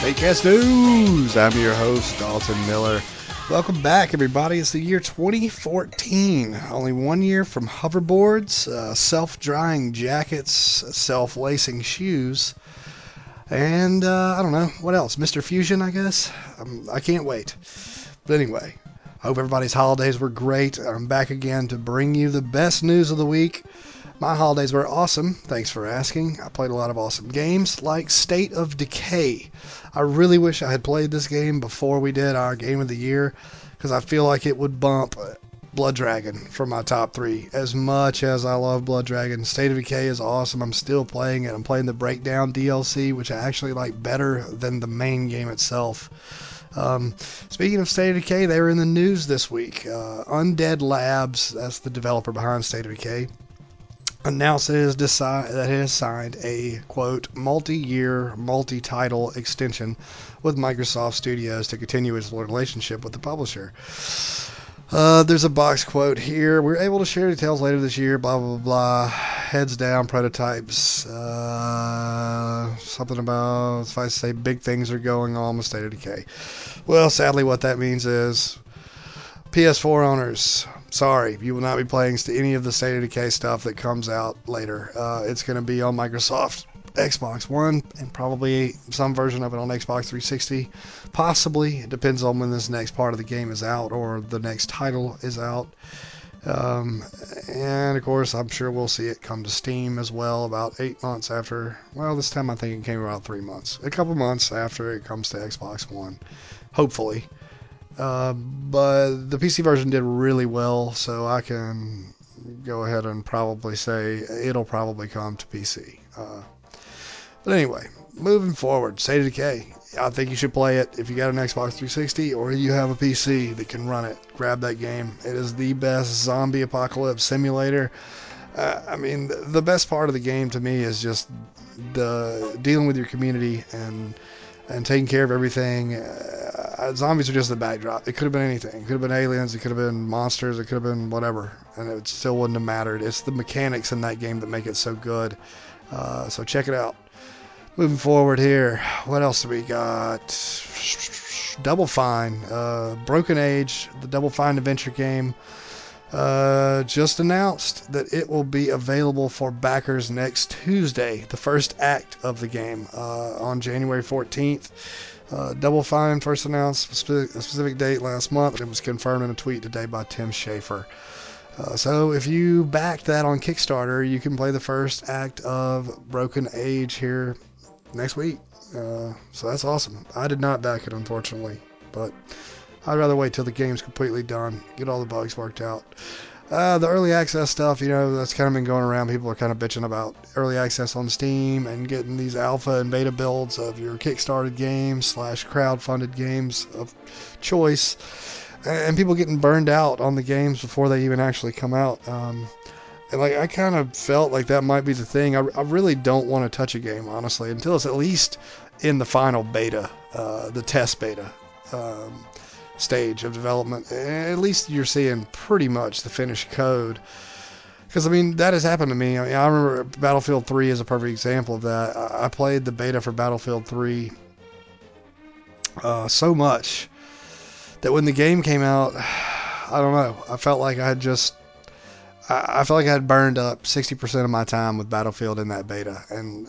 Podcast News. I'm your host, Dalton Miller. Welcome back, everybody. It's the year 2014. Only one year from hoverboards, uh, self drying jackets, self lacing shoes, and uh, I don't know what else. Mr. Fusion, I guess. Um, I can't wait. But anyway, I hope everybody's holidays were great. I'm back again to bring you the best news of the week. My holidays were awesome. Thanks for asking. I played a lot of awesome games like State of Decay. I really wish I had played this game before we did our game of the year because I feel like it would bump Blood Dragon from my top three. As much as I love Blood Dragon, State of Decay is awesome. I'm still playing it. I'm playing the Breakdown DLC, which I actually like better than the main game itself. Um, speaking of State of Decay, they were in the news this week. Uh, Undead Labs, that's the developer behind State of Decay, decide, that it has signed a quote multi-year, multi-title extension with Microsoft Studios to continue its relationship with the publisher. Uh, there's a box quote here. We're able to share details later this year. Blah blah blah. Heads down. Prototypes. Uh, something about if I say big things are going on with State of Decay. Well, sadly, what that means is PS4 owners sorry, you will not be playing any of the State of Decay stuff that comes out later. Uh, it's going to be on Microsoft Xbox One and probably some version of it on Xbox 360. Possibly. It depends on when this next part of the game is out or the next title is out. Um, and of course, I'm sure we'll see it come to Steam as well about eight months after. Well, this time I think it came about three months. A couple months after it comes to Xbox One. Hopefully. Uh, but the PC version did really well, so I can go ahead and probably say it'll probably come to PC. Uh, but anyway, moving forward, State of Decay. I think you should play it if you got an Xbox 360 or you have a PC that can run it. Grab that game. It is the best zombie apocalypse simulator. Uh, I mean, the, best part of the game to me is just the dealing with your community and and taking care of everything. Zombies are just the backdrop. It could have been anything. It could have been aliens. It could have been monsters. It could have been whatever, and it still wouldn't have mattered. It's the mechanics in that game that make it so good. Uh, so check it out. Moving forward here, what else do we got? Double Fine, uh, Broken Age, the Double Fine adventure game uh, just announced that it will be available for backers next Tuesday, the first act of the game, uh, on January 14th. Uh, Double Fine first announced a specific, date last month. It was confirmed in a tweet today by Tim Schafer. Uh, so if you backed that on Kickstarter, you can play the first act of Broken Age here next week. Uh, so that's awesome. I did not back it, unfortunately, but I'd rather wait till the game's completely done, get all the bugs worked out. Uh, the early access stuff, you know, that's kind of been going around. People are kind of bitching about early access on Steam and getting these alpha and beta builds of your Kickstarted games slash crowd-funded games of choice, and people getting burned out on the games before they even actually come out. Um, and like I kind of felt like that might be the thing. I, I really don't want to touch a game honestly until it's at least in the final beta, uh, the test beta. Um, stage of development. At least you're seeing pretty much the finished code. Because I mean that has happened to me. I, mean, I remember Battlefield 3 is a perfect example of that. I, played the beta for Battlefield 3 uh, so much that when the game came out, I don't know. I felt like I had just I, I felt like I had burned up 60% of my time with Battlefield in that beta, and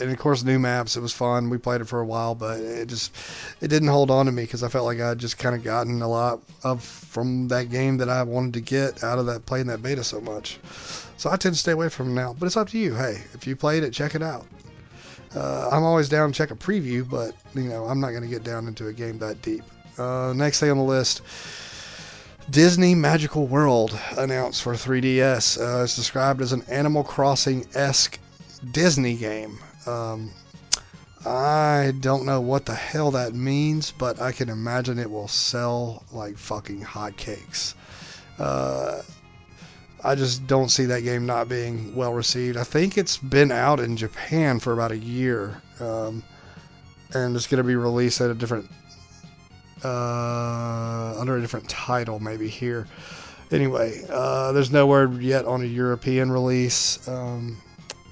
and of course new maps. It was fun. We played it for a while, but it just it didn't hold on to me because I felt like I just kind of gotten a lot of from that game that I wanted to get out of that playing that beta so much. So I tend to stay away from now. But it's up to you. Hey, if you played it, check it out. Uh, I'm always down to check a preview, but you know I'm not going to get down into a game that deep. Uh, next thing on the list. Disney Magical World announced for 3DS. Uh, it's described as an Animal Crossing esque Disney game. Um, I don't know what the hell that means, but I can imagine it will sell like fucking hotcakes. Uh, I just don't see that game not being well received. I think it's been out in Japan for about a year, um, and it's going to be released at a different uh, under a different title, maybe here. Anyway, uh, there's no word yet on a European release. Um,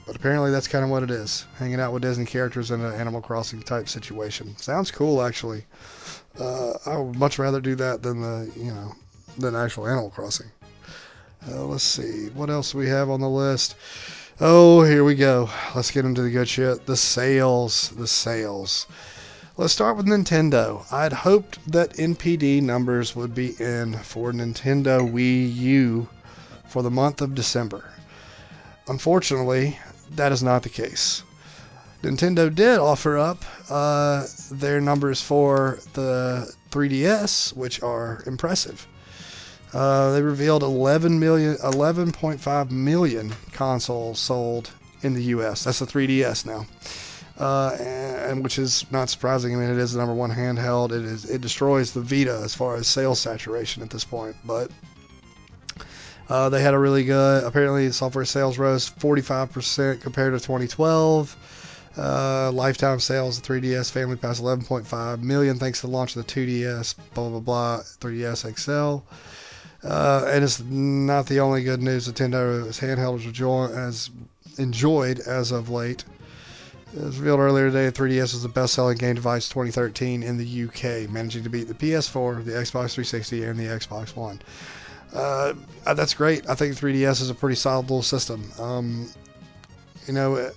but apparently that's kind of what it is. Hanging out with Disney characters in an Animal Crossing type situation. Sounds cool, actually. Uh, I would much rather do that than the you know than actual Animal Crossing. Uh, let's see what else we have on the list. Oh, here we go. Let's get into the good shit. The sales, the sales. Let's start with Nintendo. I'd hoped that NPD numbers would be in for Nintendo Wii U for the month of December. Unfortunately, that is not the case. Nintendo did offer up uh, their numbers for the 3DS, which are impressive. Uh, they revealed 11 million, 11.5 million consoles sold in the U.S. That's the 3DS now, uh, and, which is not surprising. I mean, it is the number one handheld. It is it destroys the Vita as far as sales saturation at this point, but. Uh, they had a really good. Apparently, software sales rose 45% compared to 2012. Uh, lifetime sales of 3DS family passed 11.5 million thanks to the launch of the 2DS. Blah blah blah. 3DS XL. Uh, and it's not the only good news Nintendo's handheld has enjoyed as of late. As revealed earlier today, the 3DS was the best-selling game device 2013 in the UK, managing to beat the PS4, the Xbox 360, and the Xbox One. Uh, that's great. I think 3DS is a pretty solid little system. Um, you know,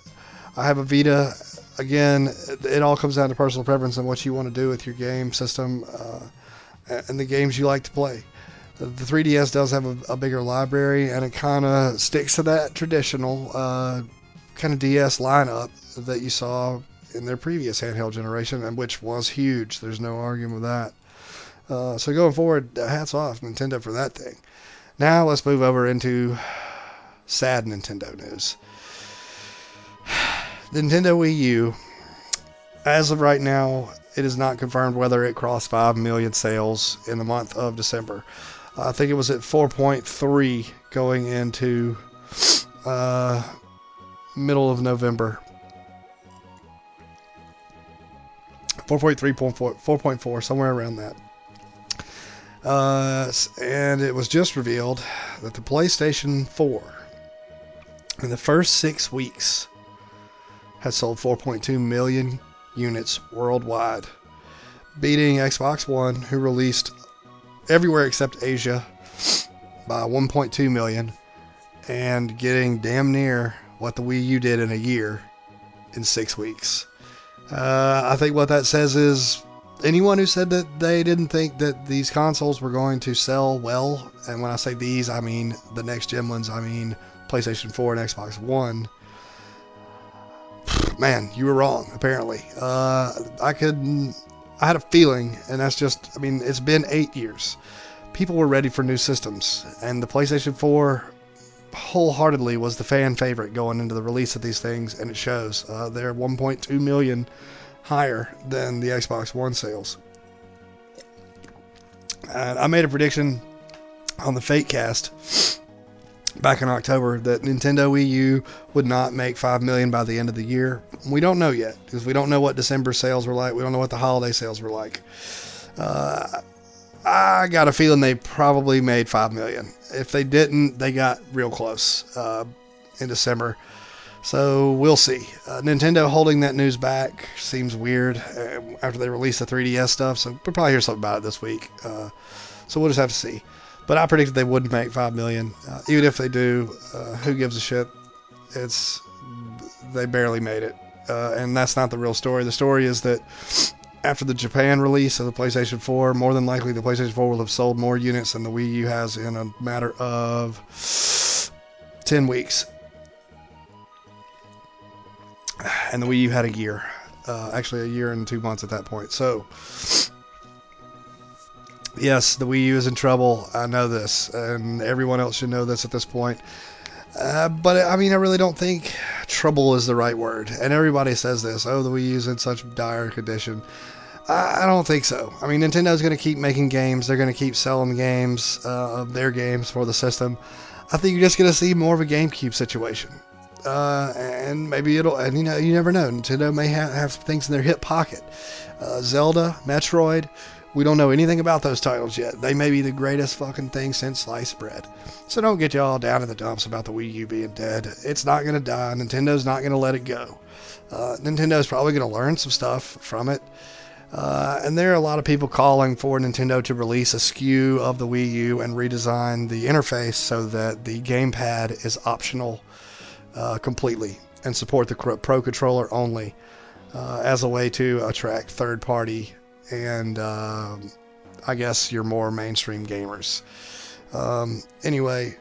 I have a Vita. Again, it all comes down to personal preference and what you want to do with your game system uh, and the games you like to play the 3DS does have a, a bigger library, and it kind of sticks to that traditional uh, kind of DS lineup that you saw in their previous handheld generation, and which was huge. There's no arguing with that. Uh, so going forward, hats off Nintendo for that thing. Now let's move over into sad Nintendo news. Nintendo Wii U, as of right now, it is not confirmed whether it crossed 5 million sales in the month of December. I think it was at 4.3 going into uh, middle of November. 4.3, 4.4, somewhere around that. Uh, and it was just revealed that the PlayStation 4 in the first six weeks has sold 4.2 million units worldwide, beating Xbox One, who released everywhere except Asia by 1.2 million and getting damn near what the Wii U did in a year in six weeks. Uh, I think what that says is anyone who said that they didn't think that these consoles were going to sell well, and when I say these, I mean the next gen ones, I mean PlayStation 4 and Xbox One. Man, you were wrong. Apparently, uh, I could I had a feeling, and that's just, I mean, it's been eight years. People were ready for new systems, and the PlayStation 4 wholeheartedly was the fan favorite going into the release of these things, and it shows. Uh, they're 1.2 million higher than the Xbox One sales. And I made a prediction on the Fate Cast back in October that Nintendo Wii U would not make 5 million by the end of the year. We don't know yet because we don't know what December sales were like. We don't know what the holiday sales were like. Uh, I got a feeling they probably made 5 million. If they didn't, they got real close uh, in December. So we'll see. Uh, Nintendo holding that news back seems weird uh, after they released the 3DS stuff. So we'll probably hear something about it this week. Uh, so we'll just have to see. But I predicted they wouldn't make five million. Uh, even if they do, uh, who gives a shit? It's they barely made it, uh, and that's not the real story. The story is that after the Japan release of the PlayStation 4, more than likely the PlayStation 4 will have sold more units than the Wii U has in a matter of 10 weeks. And the Wii U had a year. Uh, actually, a year and two months at that point. So, yes, the Wii U is in trouble. I know this, and everyone else should know this at this point. Uh, but I mean, I really don't think trouble is the right word. And everybody says this oh, the Wii U is in such dire condition. I, don't think so. I mean, Nintendo's going to keep making games, they're going to keep selling games uh, of their games for the system. I think you're just going to see more of a GameCube situation. Uh, and maybe it'll, and you know, you never know. Nintendo may have, have things in their hip pocket. Uh, Zelda, Metroid, We don't know anything about those titles yet. They may be the greatest fucking thing since sliced bread. So don't get y'all down in the dumps about the Wii U being dead. It's not going to die. Nintendo's not going to let it go. Uh, Nintendo's probably going to learn some stuff from it. Uh, and there are a lot of people calling for Nintendo to release a SKU of the Wii U and redesign the interface so that the gamepad is optional uh, completely and support the Pro controller only uh, as a way to attract third party and um, I guess your more mainstream gamers. Um, anyway,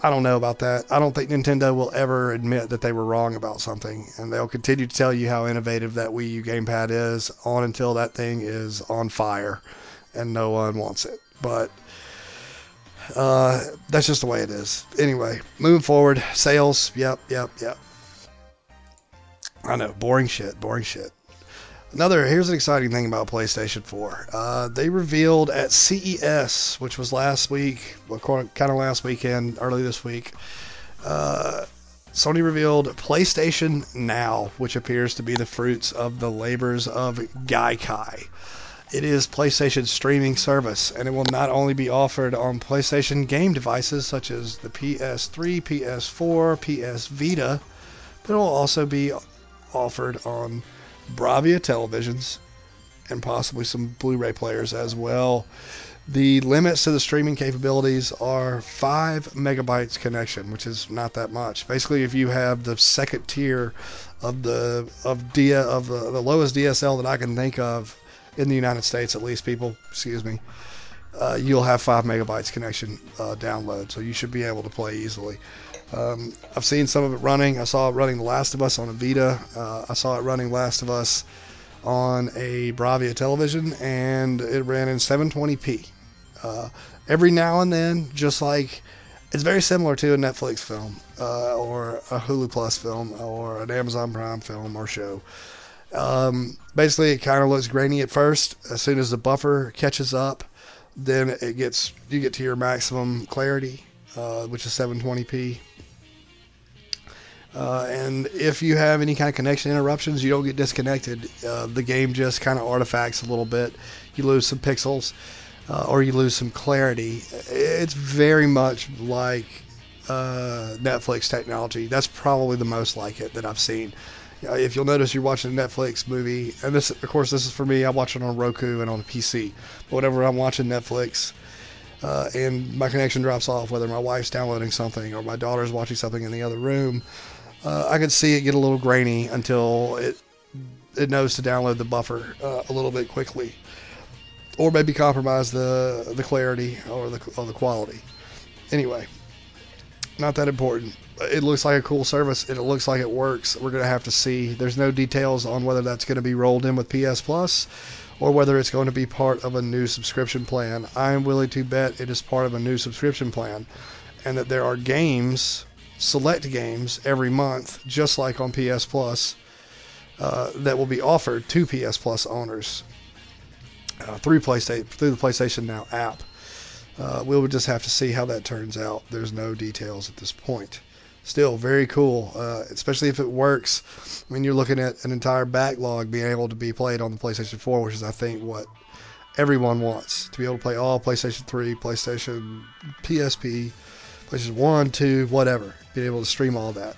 I don't know about that. I don't think Nintendo will ever admit that they were wrong about something, and they'll continue to tell you how innovative that Wii U gamepad is on until that thing is on fire and no one wants it. But uh, that's just the way it is. Anyway, moving forward, sales. Yep, yep, yep. I know, boring shit, boring shit. Another here's an exciting thing about PlayStation 4. Uh, they revealed at CES, which was last week, kind of last weekend, early this week. Uh, Sony revealed PlayStation Now, which appears to be the fruits of the labors of Gaikai. It is PlayStation's streaming service, and it will not only be offered on PlayStation game devices such as the PS3, PS4, PS Vita, but it will also be offered on Bravia televisions, and possibly some Blu-ray players as well. The limits to the streaming capabilities are five megabytes connection, which is not that much. Basically, if you have the second tier of the of dia of the, the lowest DSL that I can think of in the United States, at least, people, excuse me, uh, you'll have five megabytes connection uh, download, so you should be able to play easily. Um, I've seen some of it running. I saw it running The Last of Us on a Vita. Uh, I saw it running Last of Us on a Bravia television, and it ran in 720p. Uh, every now and then, just like it's very similar to a Netflix film uh, or a Hulu Plus film or an Amazon Prime film or show. Um, basically, it kind of looks grainy at first. As soon as the buffer catches up, then it gets you get to your maximum clarity, uh, which is 720p. Uh, and if you have any kind of connection interruptions, you don't get disconnected. Uh, the game just kind of artifacts a little bit. You lose some pixels uh, or you lose some clarity. It's very much like uh, Netflix technology. That's probably the most like it that I've seen. If you'll notice, you're watching a Netflix movie, and this, of course, this is for me. I watch it on Roku and on a PC. But whenever I'm watching Netflix, uh, and my connection drops off, whether my wife's downloading something or my daughter's watching something in the other room, uh, I can see it get a little grainy until it it knows to download the buffer uh, a little bit quickly, or maybe compromise the the clarity or the or the quality. Anyway, not that important. It looks like a cool service and it looks like it works. We're gonna have to see. There's no details on whether that's going to be rolled in with PS Plus or whether it's going to be part of a new subscription plan. I'm willing to bet it is part of a new subscription plan, and that there are games select games every month, just like on PS Plus, uh, that will be offered to PS Plus owners uh, through PlayStation through the PlayStation Now app. Uh, we'll just have to see how that turns out. There's no details at this point. Still very cool, uh, especially if it works. I mean, you're looking at an entire backlog being able to be played on the PlayStation 4, which is, I think, what everyone wants to be able to play all PlayStation 3, PlayStation, PSP, PlayStation 1, 2, whatever. Being able to stream all that.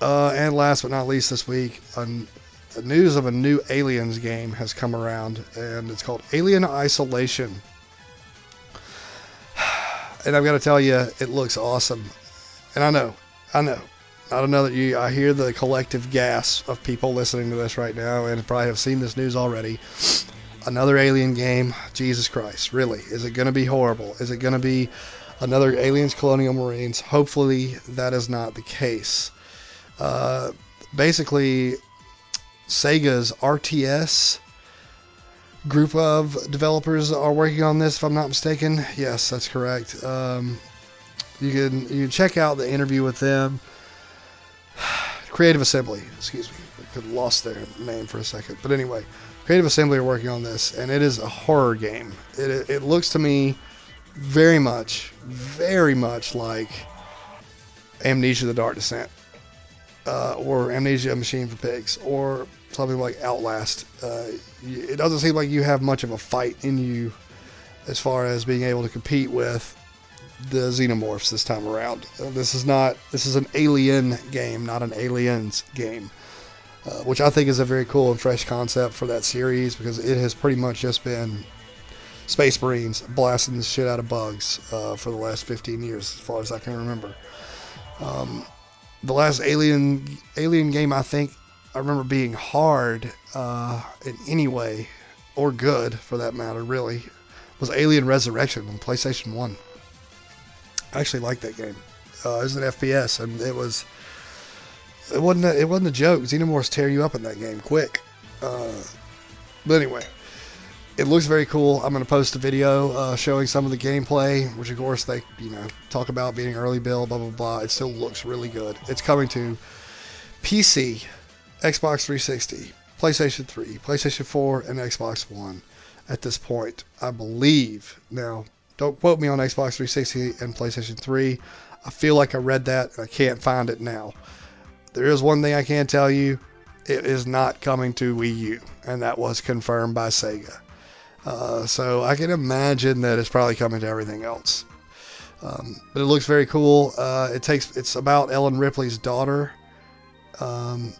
Uh, and last but not least, this week, the news of a new Aliens game has come around, and it's called Alien Isolation. And I've got to tell you, it looks awesome. And I know, I know. I don't know that you. I hear the collective gasp of people listening to this right now, and probably have seen this news already. Another Alien game. Jesus Christ, really? Is it going to be horrible? Is it going to be another Aliens Colonial Marines. Hopefully, that is not the case. Uh, basically, Sega's RTS group of developers are working on this, if I'm not mistaken. Yes, that's correct. Um, you can you can check out the interview with them. Creative Assembly, excuse me, I could lost their name for a second, but anyway, Creative Assembly are working on this, and it is a horror game. It, it looks to me very much, very much like Amnesia: The Dark Descent. uh, or Amnesia Machine for Pigs, or something like Outlast. Uh, it doesn't seem like you have much of a fight in you as far as being able to compete with the xenomorphs this time around. Uh, this is not this is an alien game, not an aliens game, uh, which I think is a very cool and fresh concept for that series because it has pretty much just been space marines blasting the shit out of bugs uh, for the last 15 years, as far as I can remember. Um, the last alien alien game I think I remember being hard uh, in any way or good for that matter, really, was Alien Resurrection on PlayStation One. I actually liked that game. Uh, it was an FPS, and it was it wasn't a, it wasn't a joke. Xenomorphs tear you up in that game quick. Uh, but anyway, it looks very cool. I'm going to post a video uh, showing some of the gameplay, which of course they you know talk about being early build, blah blah blah. It still looks really good. It's coming to PC, Xbox 360, PlayStation 3, PlayStation 4, and Xbox One at this point. I believe now don't quote me on Xbox 360 and PlayStation 3. I feel like I read that and I can't find it now. There is one thing I can tell you it is not coming to Wii U, and that was confirmed by Sega. Uh, so I can imagine that it's probably coming to everything else. Um, but it looks very cool. Uh, it takes it's about Ellen Ripley's daughter. Um,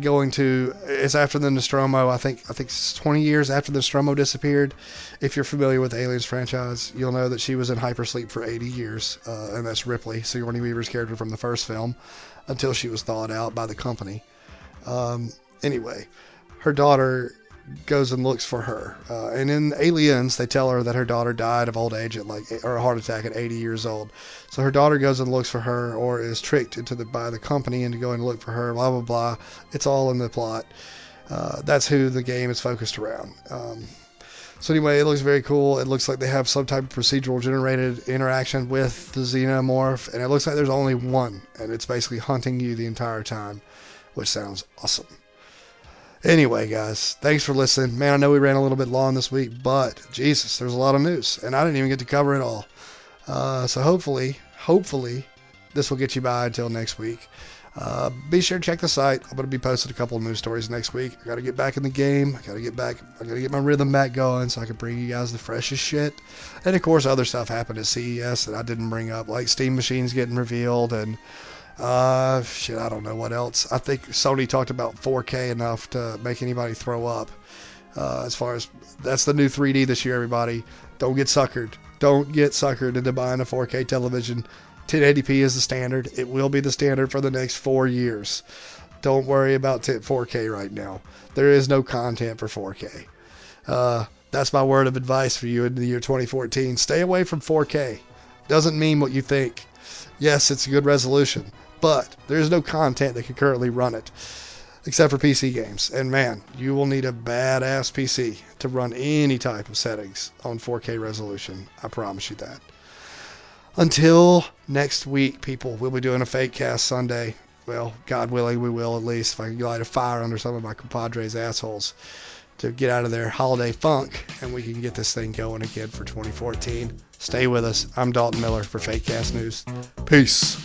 going to it's after the Nostromo. I think I think it's 20 years after the Nostromo disappeared. If you're familiar with the Aliens franchise, you'll know that she was in hypersleep for 80 years, uh, and that's Ripley, Sigourney Weaver's character from the first film, until she was thawed out by the company. Um, anyway, her daughter goes and looks for her. Uh, and in Aliens, they tell her that her daughter died of old age at like or a heart attack at 80 years old. So her daughter goes and looks for her, or is tricked into the by the company into going to look for her. Blah blah blah. It's all in the plot. Uh, that's who the game is focused around. Um, so anyway, it looks very cool. It looks like they have some type of procedural generated interaction with the xenomorph, and it looks like there's only one, and it's basically hunting you the entire time, which sounds awesome. Anyway, guys, thanks for listening. Man, I know we ran a little bit long this week, but Jesus, there's a lot of news, and I didn't even get to cover it all. Uh, so hopefully, hopefully, this will get you by until next week. Uh, be sure to check the site. I'm going to be posting a couple of news stories next week. I got to get back in the game. I got to get back. I got to get my rhythm back going so I can bring you guys the freshest shit. And of course, other stuff happened at CES that I didn't bring up, like Steam machines getting revealed and uh, shit, I don't know what else. I think Sony talked about 4K enough to make anybody throw up. Uh, as far as that's the new 3D this year, everybody. Don't get suckered. Don't get suckered into buying a 4K television. 1080p is the standard. It will be the standard for the next four years. Don't worry about 4K right now. There is no content for 4K. Uh, that's my word of advice for you in the year 2014. Stay away from 4K. Doesn't mean what you think. Yes, it's a good resolution but there's no content that can currently run it except for PC games. And man, you will need a badass PC to run any type of settings on 4K resolution. I promise you that. Until next week, people, we'll be doing a Fate Cast Sunday. Well, God willing, we will at least if I can light a fire under some of my compadres' assholes to get out of their holiday funk and we can get this thing going again for 2014. Stay with us. I'm Dalton Miller for Fate Cast News. Peace.